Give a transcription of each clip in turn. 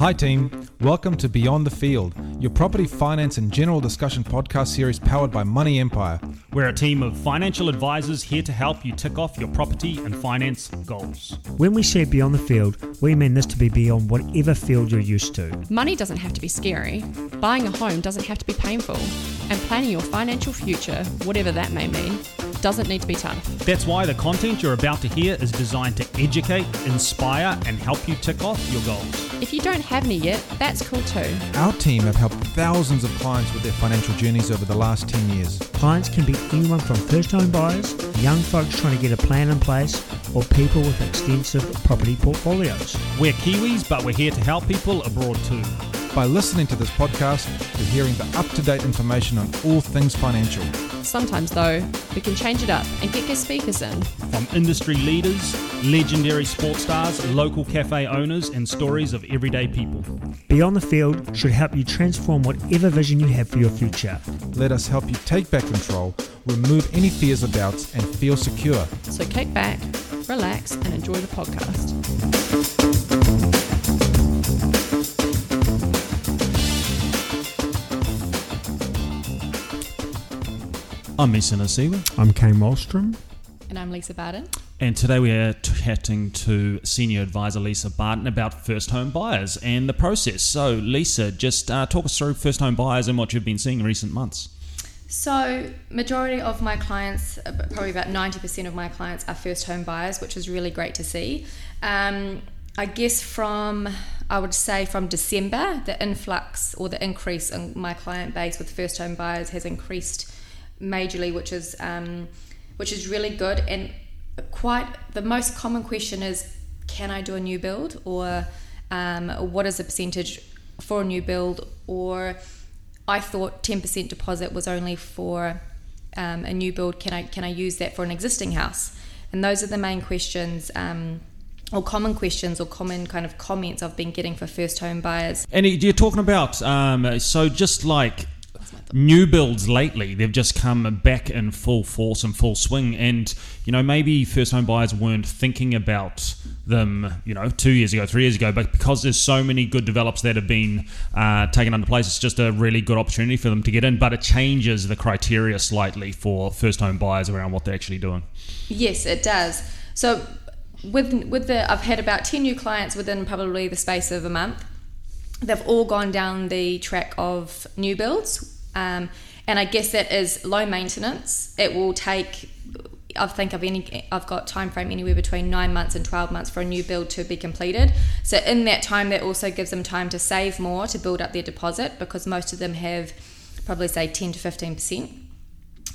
Hi, team. Welcome to Beyond the Field, your property finance and general discussion podcast series powered by Money Empire. We're a team of financial advisors here to help you tick off your property and finance goals. When we say beyond the field, we mean this to be beyond whatever field you're used to. Money doesn't have to be scary. Buying a home doesn't have to be painful. And planning your financial future, whatever that may mean, doesn't need to be tough. That's why the content you're about to hear is designed to educate, inspire, and help you tick off your goals. If you don't have any yet, that's cool too. Our team have helped thousands of clients with their financial journeys over the last 10 years. Clients can be anyone from first home buyers, young folks trying to get a plan in place, or people with extensive property portfolios. We're Kiwis, but we're here to help people abroad too. By listening to this podcast, you're hearing the up to date information on all things financial. Sometimes, though, we can change it up and get guest speakers in. From industry leaders, legendary sports stars, local cafe owners, and stories of everyday people. Beyond the field should help you transform whatever vision you have for your future. Let us help you take back control, remove any fears or doubts, and feel secure. So kick back, relax, and enjoy the podcast. I'm Mason Asiwa, I'm Kane Wallstrom. And I'm Lisa Barton. and today we are chatting to Senior Advisor Lisa Barton about first home buyers and the process. So, Lisa, just uh, talk us through first home buyers and what you've been seeing in recent months. So, majority of my clients, uh, probably about 90% of my clients are first home buyers, which is really great to see. Um, I guess from, I would say from December, the influx or the increase in my client base with first home buyers has increased majorly, which is, um, which is really good. And quite the most common question is, can I do a new build? Or um, what is the percentage for a new build? Or I thought 10% deposit was only for um, a new build. Can I can I use that for an existing house? And those are the main questions, um, or common questions, or common kind of comments I've been getting for first home buyers. And you're talking about, um, so just like new builds lately, they've just come back in full force and full swing. And, you know, maybe first home buyers weren't thinking about them, you know, two years ago, three years ago, but because there's so many good develops that have been uh, taken under place, it's just a really good opportunity for them to get in. But it changes the criteria slightly for first home buyers around what they're actually doing. Yes, it does. So with with the I've had about ten new clients within probably the space of a month. They've all gone down the track of new builds, um, and I guess that is low maintenance. It will take. I think I've any I've got time frame anywhere between nine months and twelve months for a new build to be completed. So in that time, that also gives them time to save more to build up their deposit because most of them have probably say ten to fifteen percent.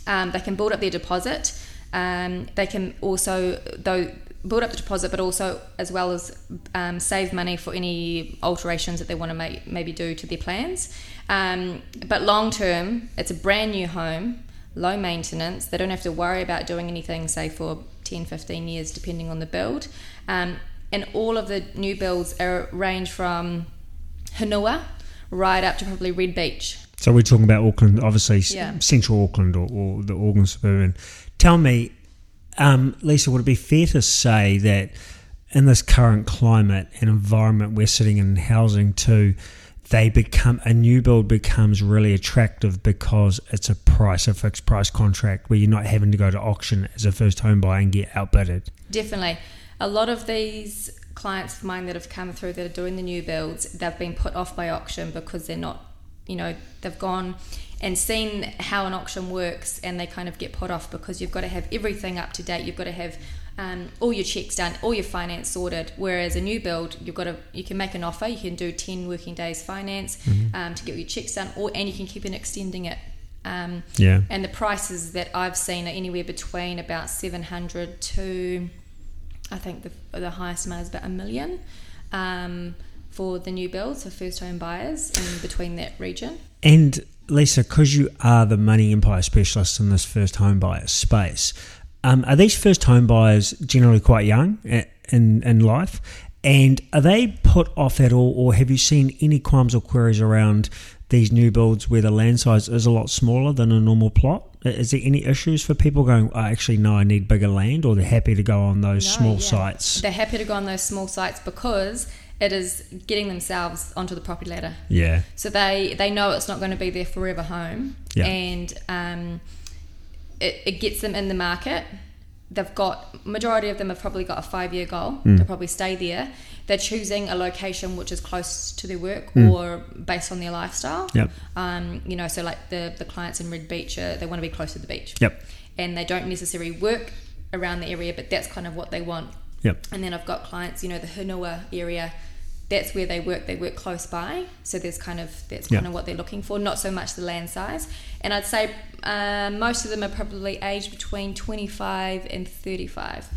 Um, they can build up their deposit. Um, they can also though build up the deposit, but also as well as um, save money for any alterations that they want to make, maybe do to their plans. Um, but long term, it's a brand new home, low maintenance. They don't have to worry about doing anything, say for 10, 15 years, depending on the build. Um, and all of the new builds are range from Hunua right up to probably Red Beach. So we're talking about Auckland, obviously Yeah. central Auckland or, or the Auckland suburban. Tell me, um, Lisa, would it be fair to say that in this current climate and environment we're sitting in housing too, they become a new build becomes really attractive because it's a price, a fixed price contract where you're not having to go to auction as a first home buyer and get outbidded. Definitely. A lot of these clients of mine that have come through that are doing the new builds, they've been put off by auction because they're not, you know, they've gone and seen how an auction works and they kind of get put off because you've got to have everything up to date. You've got to have um, all your checks done, all your finance sorted. Whereas a new build, you've got to you can make an offer, you can do ten working days finance um, to get your checks done, or and you can keep on extending it. Um, Yeah. and the prices that I've seen are anywhere between about 700 to, I think the, the highest amount is about a million um, for the new builds, for first home buyers in between that region. And Lisa, because you are the money empire specialist in this first home buyer space, um, are these first home buyers generally quite young in in life? And are they put off at all, or have you seen any qualms or queries around these new builds where the land size is a lot smaller than a normal plot? Is there any issues for people going, oh, actually, no, I need bigger land, or they're happy to go on those No, small yeah. sites? They're happy to go on those small sites because It is getting themselves onto the property ladder. Yeah. So they they know it's not going to be their forever home, Yeah. and um, it, it gets them in the market. They've got majority of them have probably got a five year goal. They'll probably stay there. They're choosing a location which is close to their work or based on their lifestyle. Yep. Um, you know, so like the the clients in Red Beach, uh, they want to be close to the beach. Yep. And they don't necessarily work around the area, but that's kind of what they want. Yep. And then I've got clients, you know, the Hunua area, that's where they work. They work close by, so there's kind of that's Yeah. kind of what they're looking for. Not so much the land size. And I'd say uh, most of them are probably aged between 25 and 35.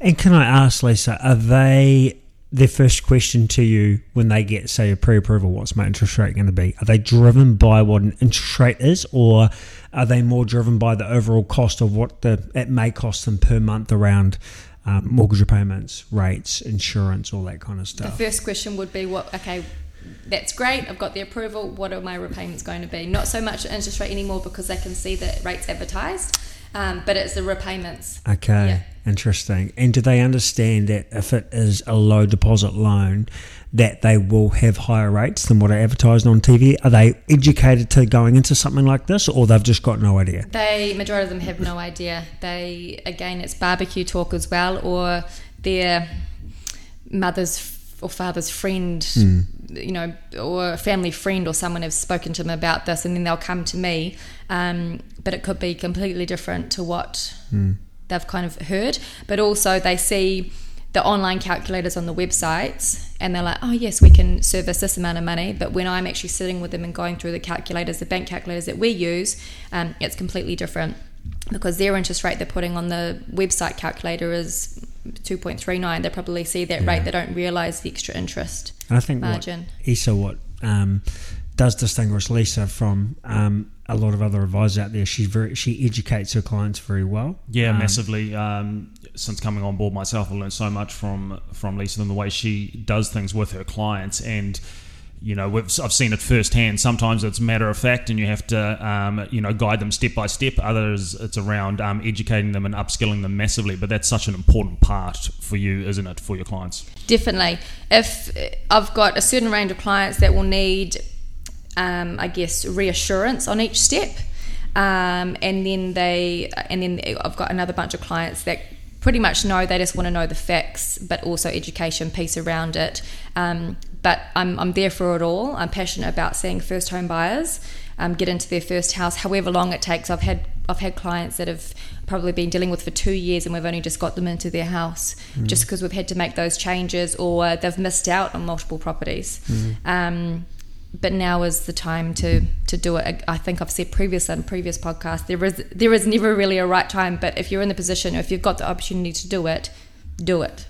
And can I ask, Lisa, are they their first question to you when they get, say, a pre-approval? What's my interest rate going to be? Are they driven by what an interest rate is, or are they more driven by the overall cost of what the it may cost them per month around um, mortgage repayments, rates, insurance, all that kind of stuff. The first question would be, what? Okay, that's great. I've got the approval. What are my repayments going to be? Not so much interest rate anymore because they can see the rates advertised, um, but it's the repayments. Okay, Yeah. interesting. And do they understand that if it is a low deposit loan, that they will have higher rates than what are advertised on TV? Are they educated to going into something like this, or they've just got no idea? They majority of them have no idea. They again, it's barbecue talk as well, or their mother's or father's friend, you know, or a family friend or someone has spoken to them about this, and then they'll come to me. Um, but it could be completely different to what they've kind of heard. But also, they see the online calculators on the websites and they're like, oh, yes, we can service this amount of money. But when I'm actually sitting with them and going through the calculators, the bank calculators that we use, um, it's completely different because their interest rate they're putting on the website calculator is 2.39. They probably see that rate, they don't realize the extra interest. And I think Margin. what Issa, what um, does distinguish Lisa from um, a lot of other advisors out there, she's very she educates her clients very well. Yeah, Um, massively. Um, since coming on board myself, I've learned so much from from Lisa and the way she does things with her clients. And you know, we've, I've seen it firsthand. Sometimes it's matter of fact, and you have to um, you know guide them step by step. Others, it's around um, educating them and upskilling them massively. But that's such an important part for you, isn't it, for your clients? Definitely. If I've got a certain range of clients that will need, um, I guess, reassurance on each step, um, and then they, and then I've got another bunch of clients that pretty much know they just want to know the facts, but also education piece around it. Um, but I'm, I'm there for it all. I'm passionate about seeing first home buyers um, get into their first house, however long it takes. I've had I've had clients that have probably been dealing with for two years, and we've only just got them into their house, just because we've had to make those changes, or they've missed out on multiple properties. Um, but now is the time to to do it. I think I've said previously in previous podcasts there is there is never really a right time, but if you're in the position, or if you've got the opportunity to do it, do it.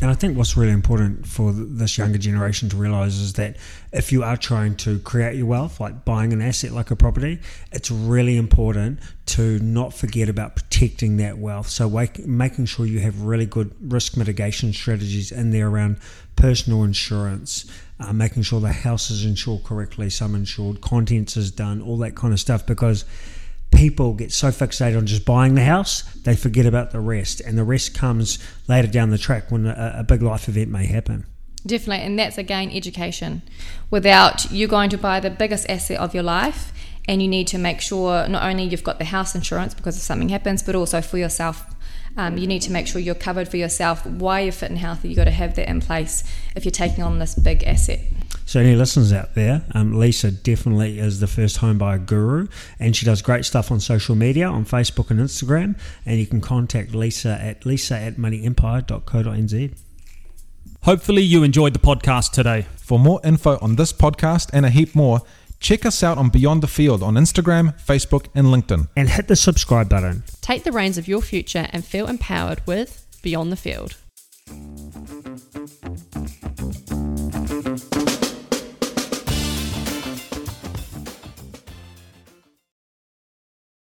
And I think what's really important for this younger generation to realize is that if you are trying to create your wealth, like buying an asset like a property, it's really important to not forget about protecting that wealth. So, wake, making sure you have really good risk mitigation strategies in there around personal insurance, uh, making sure the house is insured correctly, sum insured, contents is done, all that kind of stuff, because people get so fixated on just buying the house, they forget about the rest. And the rest comes later down the track when a, a big life event may happen. Definitely, and that's again education. Without you going to buy the biggest asset of your life, and you need to make sure not only you've got the house insurance because if something happens, but also for yourself. Um, you need to make sure you're covered for yourself. Why you're fit and healthy, you've got to have that in place if you're taking on this big asset. So, any listeners out there, um, Lisa definitely is the first home buyer guru, and she does great stuff on social media on Facebook and Instagram. And you can contact Lisa at lisa at moneyempire.co.nz. Hopefully, you enjoyed the podcast today. For more info on this podcast and a heap more, check us out on Beyond the Field on Instagram, Facebook, and LinkedIn. And hit the subscribe button. Take the reins of your future and feel empowered with Beyond the Field.